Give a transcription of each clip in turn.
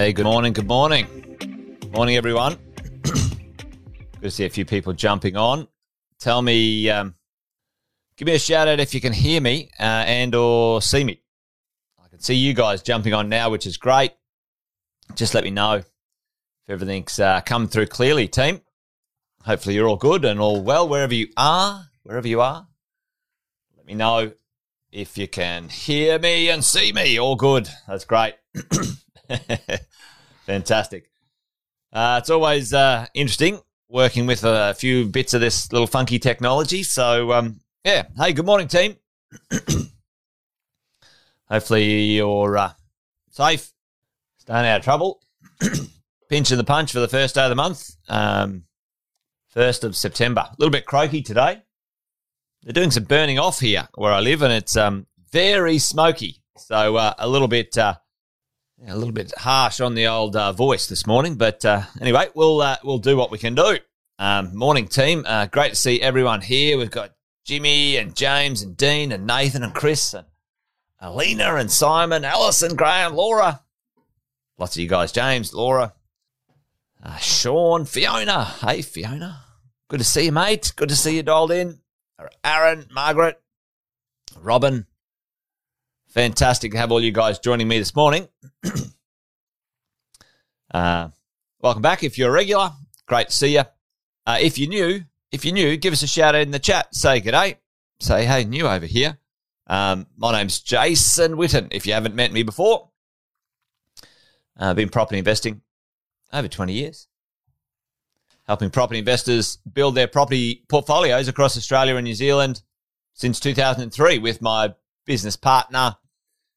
Hey, good morning, good morning. Morning, everyone. good to see a few people jumping on. Tell me, um, give me a shout out if you can hear me uh, and or see me. I can see you guys jumping on now, which is great. Just let me know if everything's uh, come through clearly, team. Hopefully you're all good and all well wherever you are, wherever you are. Let me know if you can hear me and see me. All good. That's great. Fantastic. Uh, it's always uh, interesting working with a few bits of this little funky technology. So, um, yeah. Hey, good morning, team. Hopefully you're uh, safe, staying out of trouble. Pinch Pinching the punch for the first day of the month, um, 1st of September. A little bit croaky today. They're doing some burning off here where I live, and it's um, very smoky. So uh, a little bit uh, a little bit harsh on the old uh, voice this morning, but uh, anyway, we'll uh, we'll do what we can do. Um, morning, team. Uh, great to see everyone here. We've got Jimmy and James and Dean and Nathan and Chris and Alina and Simon, Alison, Graham, Laura. Lots of you guys. James, Laura, uh, Sean, Fiona. Hey, Fiona. Good to see you, mate. Good to see you dialed in. Aaron, Margaret, Robin, Fantastic to have all you guys joining me this morning. uh, welcome back. If you're a regular, great to see you. Uh, if you're new, if you're new, give us a shout out in the chat. Say good day. Say hey, new over here. Um, my name's Jason Witten. If you haven't met me before, I've uh, been property investing over 20 years, helping property investors build their property portfolios across Australia and New Zealand since 2003 with my business partner,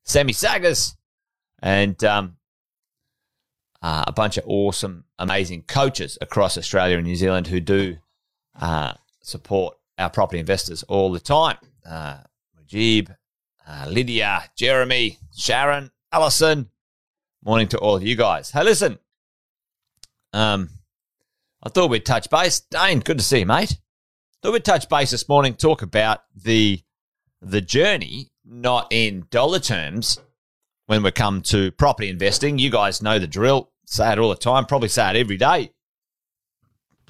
Sammy Saggers, and um, uh, a bunch of awesome, amazing coaches across Australia and New Zealand who do uh, support our property investors all the time. Uh, Mujib, uh, Lydia, Jeremy, Sharon, Alison. Morning to all of you guys. Hey, listen. Um, I thought we'd touch base. Dane, good to see you, mate. Thought we'd touch base this morning, talk about the the journey not in dollar terms when we come to property investing. You guys know the drill. Say it all the time, probably say it every day.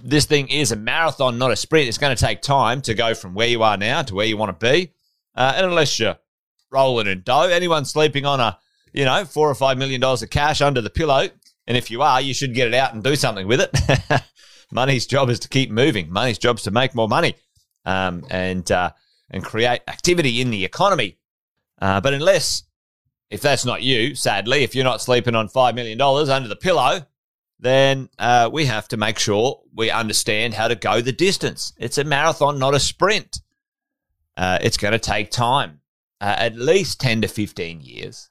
This thing is a marathon, not a sprint. It's going to take time to go from where you are now to where you want to be. Uh, and unless you're rolling in dough, anyone sleeping on a, you know, four or five million dollars of cash under the pillow, and if you are, you should get it out and do something with it. Money's job is to keep moving. Money's job is to make more money um, and uh, and create activity in the economy. Uh, but unless, if that's not you, sadly, if you're not sleeping on $5 million under the pillow, then uh, we have to make sure we understand how to go the distance. It's a marathon, not a sprint. Uh, it's going to take time, uh, at least 10 to 15 years,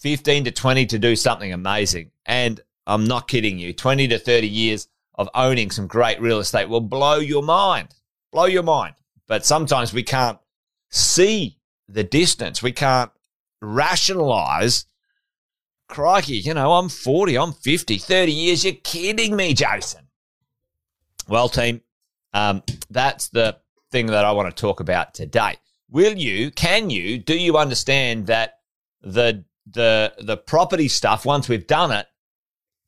15 to 20 to do something amazing. And I'm not kidding you, 20 to 30 years of owning some great real estate will blow your mind. Blow your mind. But sometimes we can't see the distance. We can't rationalize. Crikey, you know, I'm 40, I'm 50, 30 years. You're kidding me, Jason. Well, team, um, that's the thing that I want to talk about today. Will you, can you, do you understand that the the the property stuff, once we've done it,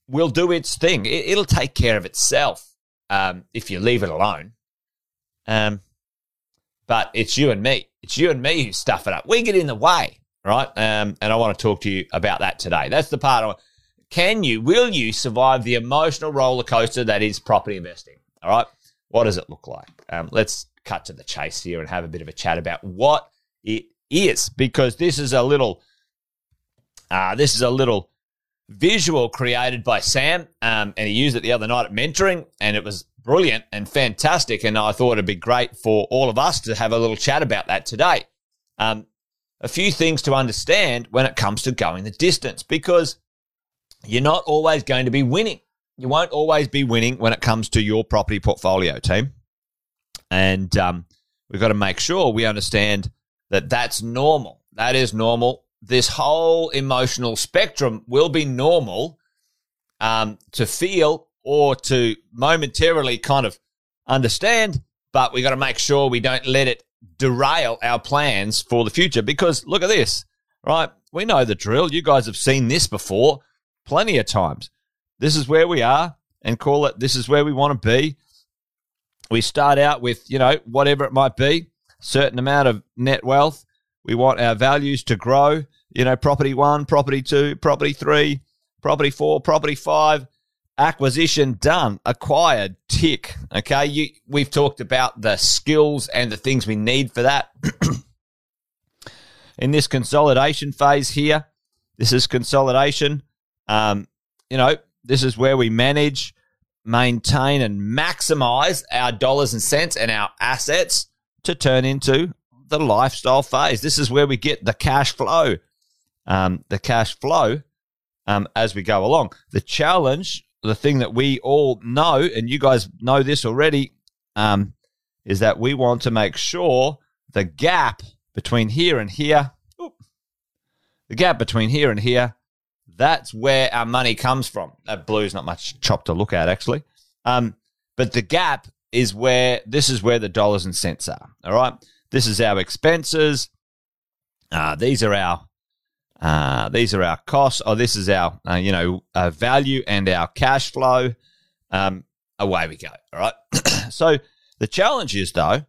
will do its thing. It, will take care of itself um, if you leave it alone. Um, but it's you and me. It's you and me who stuff it up. We get in the way, right? Um, and I want to talk to you about that today. That's the part. I, can you, will you survive the emotional roller coaster that is property investing? All right. What does it look like? Um, let's cut to the chase here and have a bit of a chat about what it is, because this is a little, uh, this is a little visual created by Sam, um, and he used it the other night at mentoring, and it was brilliant and fantastic. And I thought it'd be great for all of us to have a little chat about that today. Um, a few things to understand when it comes to going the distance because you're not always going to be winning. You won't always be winning when it comes to your property portfolio team. And um, we've got to make sure we understand that that's normal. That is normal. This whole emotional spectrum will be normal um, to feel or to momentarily kind of understand, but we got to make sure we don't let it derail our plans for the future. Because look at this, right? We know the drill. You guys have seen this before. plenty of times. This is where we are and call it this is where we want to be. We start out with, you know, whatever it might be, certain amount of net wealth. We want our values to grow, you know, property one, property two, property three, property four, property five, acquisition done, acquired, tick. Okay. You, we've talked about the skills and the things we need for that. In this consolidation phase here, this is consolidation. Um, you know, this is where we manage, maintain, and maximize our dollars and cents and our assets to turn into the lifestyle phase. This is where we get the cash flow, um, the cash flow um, as we go along. The challenge, the thing that we all know, and you guys know this already, um, is that we want to make sure the gap between here and here, the gap between here and here that's where our money comes from. That blue's not much chop to look at, actually. Um, but the gap is where this is where the dollars and cents are. All right. This is our expenses. Uh, these are our uh, these are our costs. Oh, this is our uh, you know uh, value and our cash flow. Um, away we go. All right. so the challenge is though,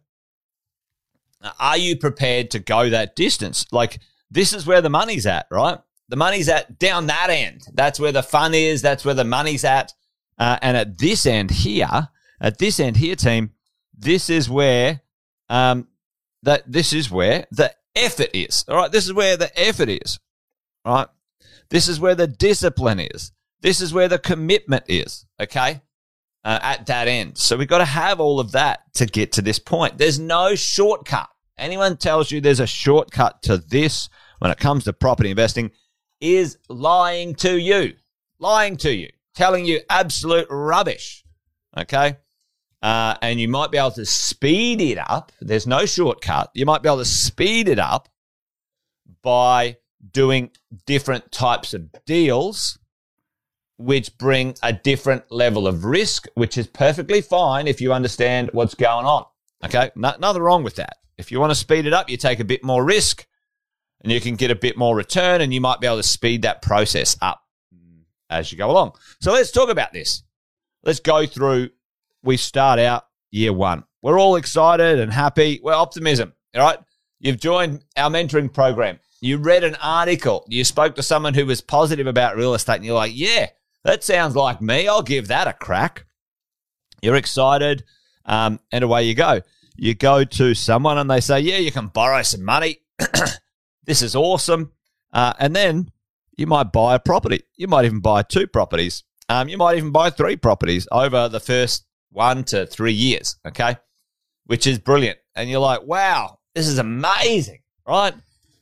are you prepared to go that distance? Like this is where the money's at, right? The money's at down that end. That's where the fun is. That's where the money's at. Uh, and at this end here, at this end here, team, this is where um, that this is where the effort is. All right, this is where the effort is. Right, this is where the discipline is. This is where the commitment is. Okay, uh, at that end. So we've got to have all of that to get to this point. There's no shortcut. Anyone tells you there's a shortcut to this when it comes to property investing is lying to you, lying to you, telling you absolute rubbish. Okay. Uh, and you might be able to speed it up. There's no shortcut. You might be able to speed it up by doing different types of deals, which bring a different level of risk, which is perfectly fine if you understand what's going on. Okay. No, nothing wrong with that. If you want to speed it up, you take a bit more risk and you can get a bit more return and you might be able to speed that process up as you go along. So let's talk about this. Let's go through. We start out year one. We're all excited and happy. We're optimism. All right. You've joined our mentoring program. You read an article. You spoke to someone who was positive about real estate and you're like, yeah, that sounds like me. I'll give that a crack. You're excited. Um, and away you go. You go to someone and they say, yeah, you can borrow some money. This is awesome. Uh, and then you might buy a property. You might even buy two properties. Um, you might even buy three properties over the first one to three years. Okay. Which is brilliant. And you're like, wow, this is amazing, right?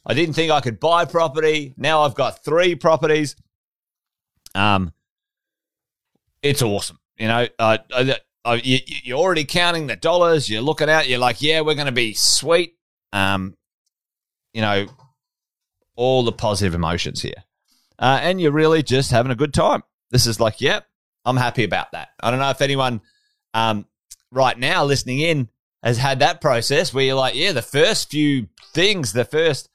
I didn't think I could buy property. Now I've got three properties. Um, it's awesome. You know, uh, uh, you, you're already counting the dollars. You're looking out. You're like, yeah, we're going to be sweet. Um, you know, all the positive emotions here. Uh, and you're really just having a good time. This is like, yep, I'm happy about that. I don't know if anyone um, right now listening in has had that process where you're like, yeah, the first few things, the first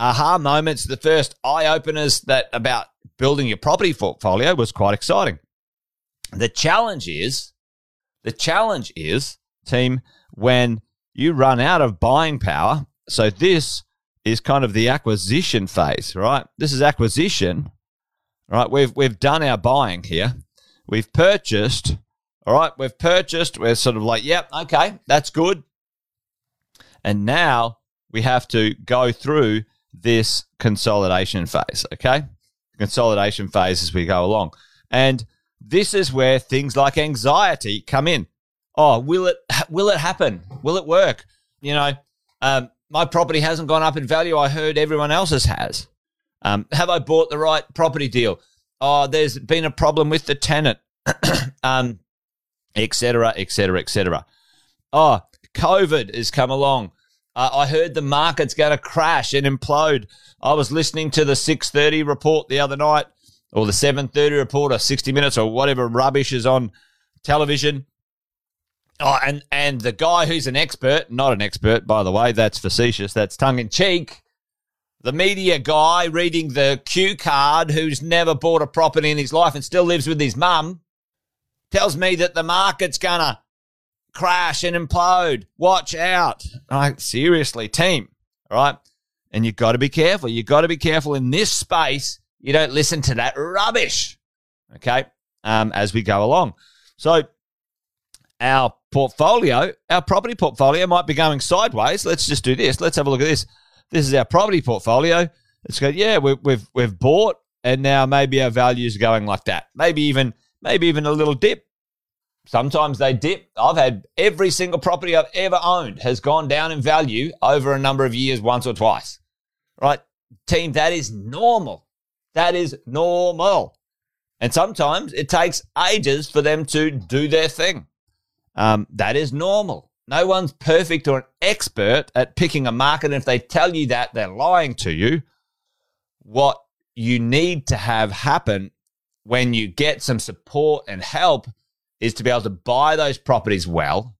aha moments, the first eye openers that about building your property portfolio was quite exciting. The challenge is, the challenge is, team, when you run out of buying power. So this is kind of the acquisition phase, right? This is acquisition, right? We've we've done our buying here. We've purchased, all right? We've purchased. We're sort of like, yep, okay, that's good. And now we have to go through this consolidation phase, okay? Consolidation phase as we go along. And this is where things like anxiety come in. Oh, will it will it happen? Will it work? You know, um, my property hasn't gone up in value. I heard everyone else's has. Um, have I bought the right property deal? Oh, there's been a problem with the tenant, um, et cetera, et cetera, et cetera. Oh, COVID has come along. Uh, I heard the market's going to crash and implode. I was listening to the 6:30 report the other night, or the 7:30 report, or 60 Minutes, or whatever rubbish is on television. Oh, and and the guy who's an expert, not an expert, by the way, that's facetious, that's tongue in cheek. the media guy reading the cue card who's never bought a property in his life and still lives with his mum tells me that the market's gonna crash and implode. Watch out. Like, seriously, team. Right. And you've got to be careful. You've got to be careful in this space. You don't listen to that rubbish. Okay. Um, as we go along. So our portfolio, our property portfolio might be going sideways. Let's just do this. Let's have a look at this. This is our property portfolio. Let's go, yeah, we've, we've, we've bought and now maybe our values are going like that. Maybe even, maybe even a little dip. Sometimes they dip. I've had every single property I've ever owned has gone down in value over a number of years, once or twice. Right? Team, that is normal. That is normal. And sometimes it takes ages for them to do their thing. Um, that is normal. No one's perfect or an expert at picking a market. And if they tell you that, they're lying to you. What you need to have happen when you get some support and help is to be able to buy those properties well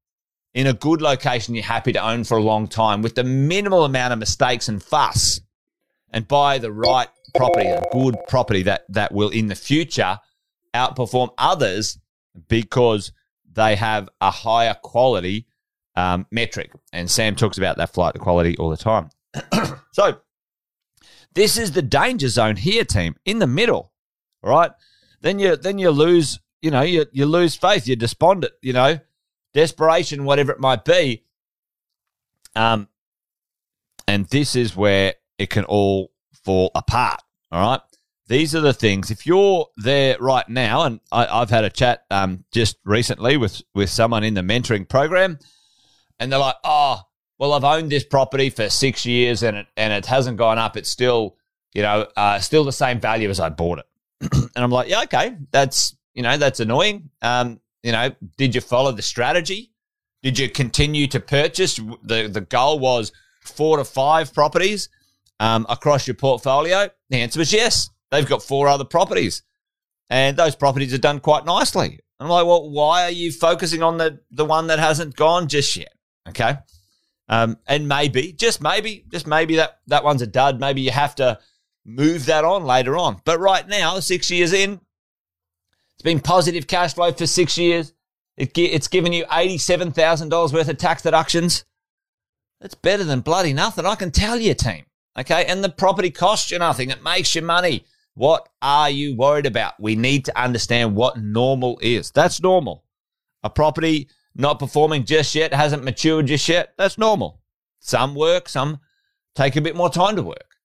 in a good location you're happy to own for a long time with the minimal amount of mistakes and fuss and buy the right property, a good property that, that will in the future outperform others because they have a higher quality um, metric. And Sam talks about that flight to quality all the time. so this is the danger zone here, team, in the middle. Right? Then you then you lose, you know, you, you lose faith, you're despondent, you know, desperation, whatever it might be. Um, and this is where it can all fall apart. All right. These are the things. If you're there right now, and I, have had a chat um, just recently with with someone in the mentoring program, and they're like, "Oh, well, I've owned this property for six years, and it and it hasn't gone up. It's still, you know, uh, still the same value as I bought it." and I'm like, "Yeah, okay, that's you know, that's annoying. Um, you know, did you follow the strategy? Did you continue to purchase? the The goal was four to five properties um, across your portfolio. The answer was yes. They've got four other properties, and those properties are done quite nicely. I'm like, well, why are you focusing on the the one that hasn't gone just yet? Okay, um, and maybe, just maybe, just maybe that that one's a dud. Maybe you have to move that on later on. But right now, six years in, it's been positive cash flow for six years. It, it's given you eighty-seven thousand dollars worth of tax deductions. That's better than bloody nothing. I can tell you, team. Okay, and the property costs you nothing. It makes you money. What are you worried about? We need to understand what normal is. That's normal. A property not performing just yet, hasn't matured just yet, that's normal. Some work, some take a bit more time to work.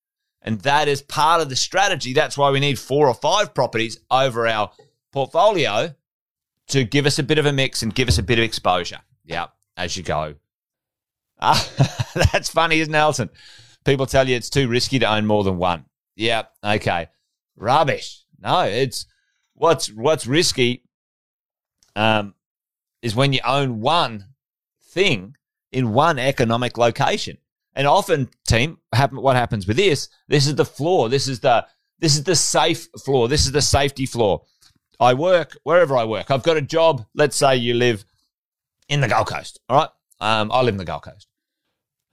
And that is part of the strategy. That's why we need four or five properties over our portfolio to give us a bit of a mix and give us a bit of exposure. Yeah, as you go. Ah, that's funny, isn't it, Nelson? People tell you it's too risky to own more than one. Yeah, okay. Rubbish. No, it's what's what's risky um, is when you own one thing in one economic location. And often, team, happen, what happens with this? This is the floor. This is the this is the safe floor. This is the safety floor. I work wherever I work. I've got a job. Let's say you live in the Gold Coast. All right. Um, I live in the Gold Coast.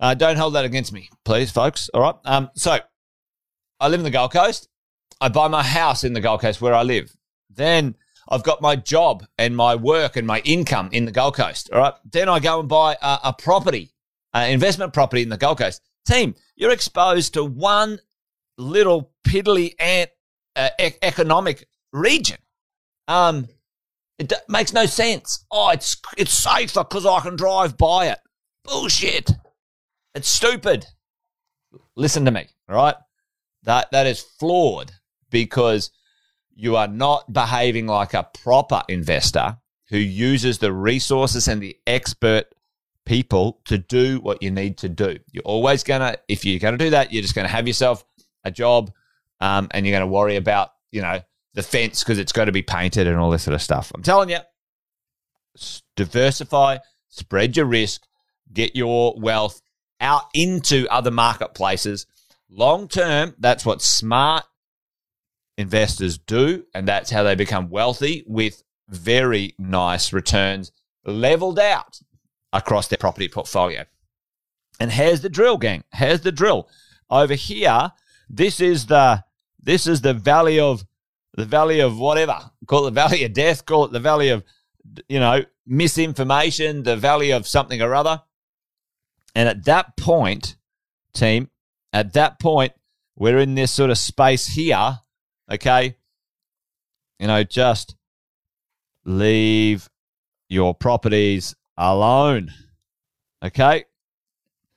Uh, don't hold that against me, please, folks. All right. Um, so I live in the Gold Coast. I buy my house in the Gold Coast where I live. Then I've got my job and my work and my income in the Gold Coast. All right. Then I go and buy a, a property, an investment property in the Gold Coast. Team, you're exposed to one little piddly ant uh, e- economic region. Um, it d- makes no sense. Oh, it's it's safer because I can drive by it. Bullshit. It's stupid. Listen to me, all right? That that is flawed because you are not behaving like a proper investor who uses the resources and the expert people to do what you need to do. You're always gonna, if you're gonna do that, you're just gonna have yourself a job, um, and you're gonna worry about, you know, the fence because it's got to be painted and all this sort of stuff. I'm telling you, diversify, spread your risk, get your wealth out into other marketplaces. Long term, that's what smart investors do, and that's how they become wealthy with very nice returns leveled out across their property portfolio. And here's the drill, gang. Here's the drill. Over here, this is the this is the valley of the valley of whatever. Call it the valley of death, call it the valley of you know, misinformation, the valley of something or other. And at that point, team, at that point, we're in this sort of space here, okay? You know, just leave your properties alone. Okay?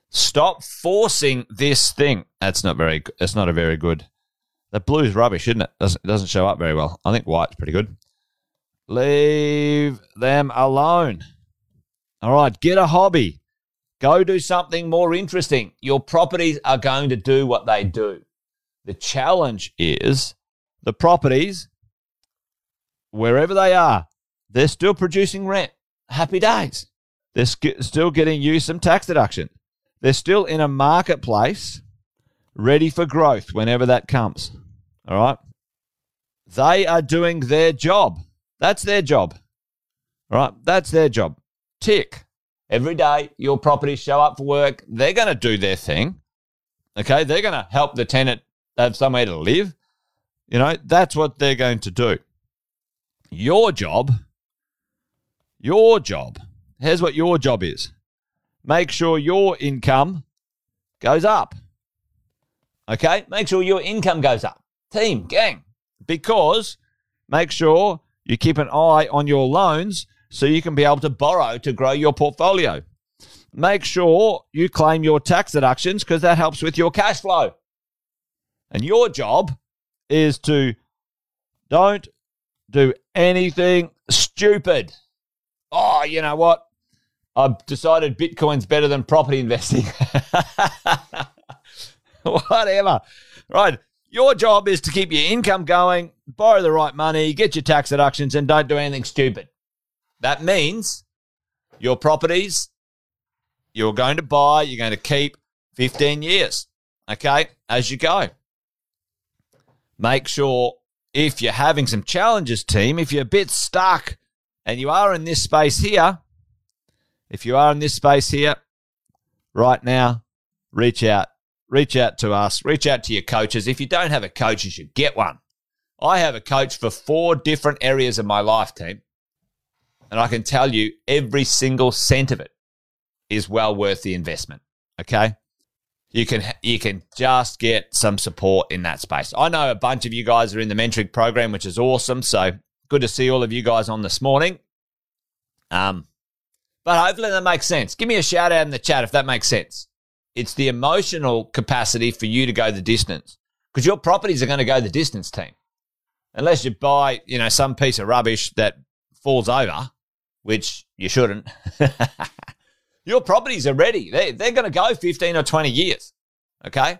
Stop forcing this thing. That's not very that's not a very good. The blue's rubbish, isn't it? It doesn't show up very well. I think white's pretty good. Leave them alone. All right, get a hobby. Go do something more interesting. Your properties are going to do what they do. The challenge is the properties, wherever they are, they're still producing rent. Happy days. They're still getting you some tax deduction. They're still in a marketplace ready for growth whenever that comes. All right. They are doing their job. That's their job. All right. That's their job. Tick. Every day your properties show up for work. They're going to do their thing. Okay. They're going to help the tenant have somewhere to live. You know, that's what they're going to do. Your job, your job, here's what your job is make sure your income goes up. Okay? Make sure your income goes up. Team, gang. Because make sure you keep an eye on your loans so you can be able to borrow to grow your portfolio. Make sure you claim your tax deductions because that helps with your cash flow. And your job is to don't do anything stupid. Oh, you know what? I've decided Bitcoin's better than property investing. Whatever. Right. Your job is to keep your income going, borrow the right money, get your tax deductions, and don't do anything stupid. That means your properties you're going to buy, you're going to keep 15 years, okay, as you go. Make sure if you're having some challenges, team, if you're a bit stuck and you are in this space here, if you are in this space here right now, reach out reach out to us, reach out to your coaches. If you don't have a coach, you should get one. I have a coach for four different areas of my life, team. And I can tell you every single cent of it is well worth the investment. Okay. You can you can just get some support in that space. I know a bunch of you guys are in the mentoring program, which is awesome. So good to see all of you guys on this morning. Um, but hopefully that makes sense. Give me a shout out in the chat if that makes sense. It's the emotional capacity for you to go the distance because your properties are going to go the distance, team. Unless you buy, you know, some piece of rubbish that falls over, which you shouldn't. your properties are ready. They, they're going to go 15 or 20 years. Okay.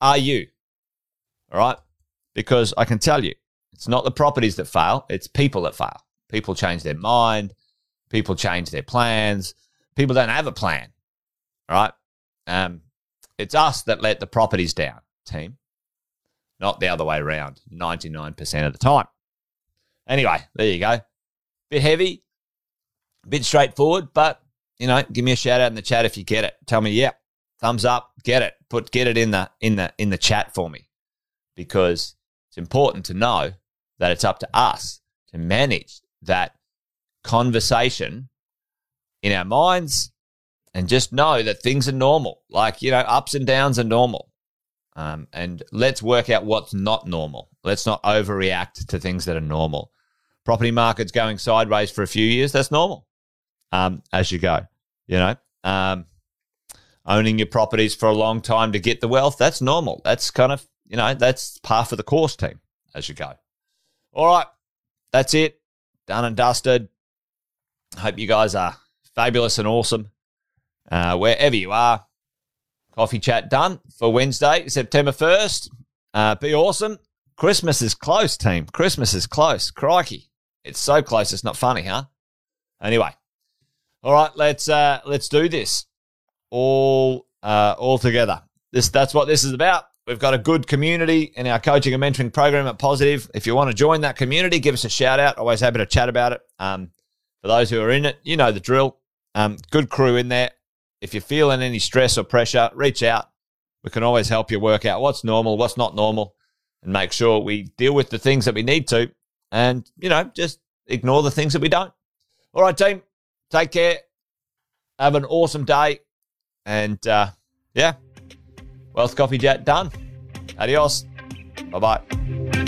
Are you? All right. Because I can tell you, it's not the properties that fail, it's people that fail. People change their mind, people change their plans, people don't have a plan. All right. Um, it's us that let the properties down, team, not the other way around 99% of the time. Anyway, there you go. Bit heavy, bit straightforward, but you know, give me a shout out in the chat if you get it. Tell me, yeah, thumbs up, get it. Put get it in the in the in the chat for me. Because it's important to know that it's up to us to manage that conversation in our minds and just know that things are normal. Like, you know, ups and downs are normal. Um, and let's work out what's not normal. Let's not overreact to things that are normal. Property market's going sideways for a few years. That's normal um, as you go. You know, um, owning your properties for a long time to get the wealth, that's normal. That's kind of, you know, that's par for the course team as you go. All right. That's it. Done and dusted. Hope you guys are fabulous and awesome uh, wherever you are. Coffee chat done for Wednesday, September 1st. Uh, be awesome. Christmas is close, team. Christmas is close. Crikey. It's so close, it's not funny, huh? Anyway. All right, let's uh, let's do this all uh, all together. This that's what this is about. We've got a good community in our coaching and mentoring program at Positive. If you want to join that community, give us a shout out. Always happy to chat about it. Um, for those who are in it, you know the drill. Um, good crew in there. If you're feeling any stress or pressure, reach out. We can always help you work out what's normal, what's not normal, and make sure we deal with the things that we need to and, you know, just ignore the things that we don't. All right, team, take care. Have an awesome day. And uh, yeah, Wealth Coffee Chat done. Adios. Bye bye.